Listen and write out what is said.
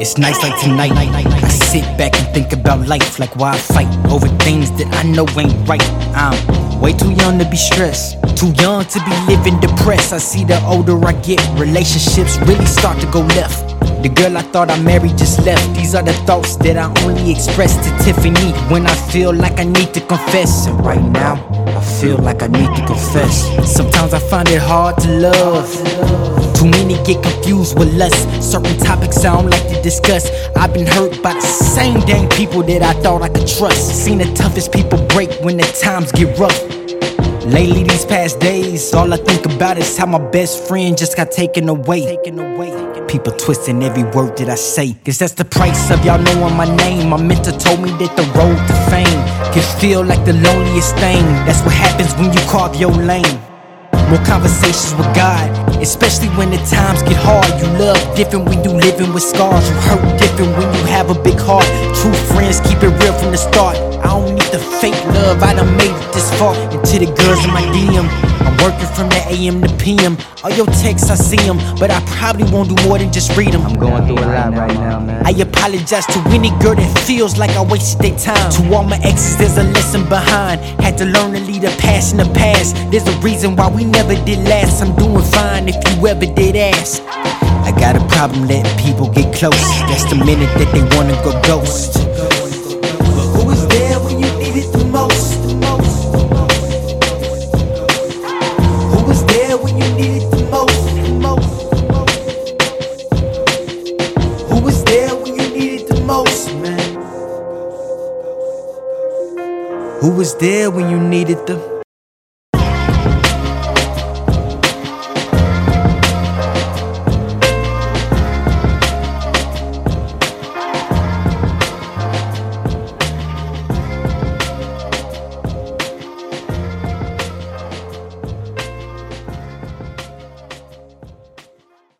It's nights like tonight. I sit back and think about life, like why I fight over things that I know ain't right. I'm way too young to be stressed, too young to be living depressed. I see the older I get, relationships really start to go left. The girl I thought I married just left. These are the thoughts that I only express to Tiffany when I feel like I need to confess. And right now, I feel like I need to confess. Sometimes I find it hard to love. Too many get confused with lust. Certain topics I don't like to discuss. I've been hurt by the same dang people that I thought I could trust. Seen the toughest people break when the times get rough. Lately, these past days, all I think about is how my best friend just got taken away. Taken away. People twisting every word that I say. Cause that's the price of y'all knowing my name. My mentor told me that the road to fame can feel like the loneliest thing. That's what happens when you carve your lane. More conversations with God, especially when the times get hard. You love different when you living with scars. You hurt different when you have a big heart. True friends keep it real from the start. I don't need the fake love, I done made it this far. And to the girls in my DM, I'm working from the AM to PM. All your texts, I see them, but I probably won't do more than just read them. I'm going through a lot right now, man. I apologize to any girl that feels like I wasted their time. To all my exes, there's a lesson behind. Had to learn to leave the past in the past. There's a reason why we never did last. I'm doing fine if you ever did ask. I got a problem letting people get close. That's the minute that they wanna go ghost. Who was there when you needed the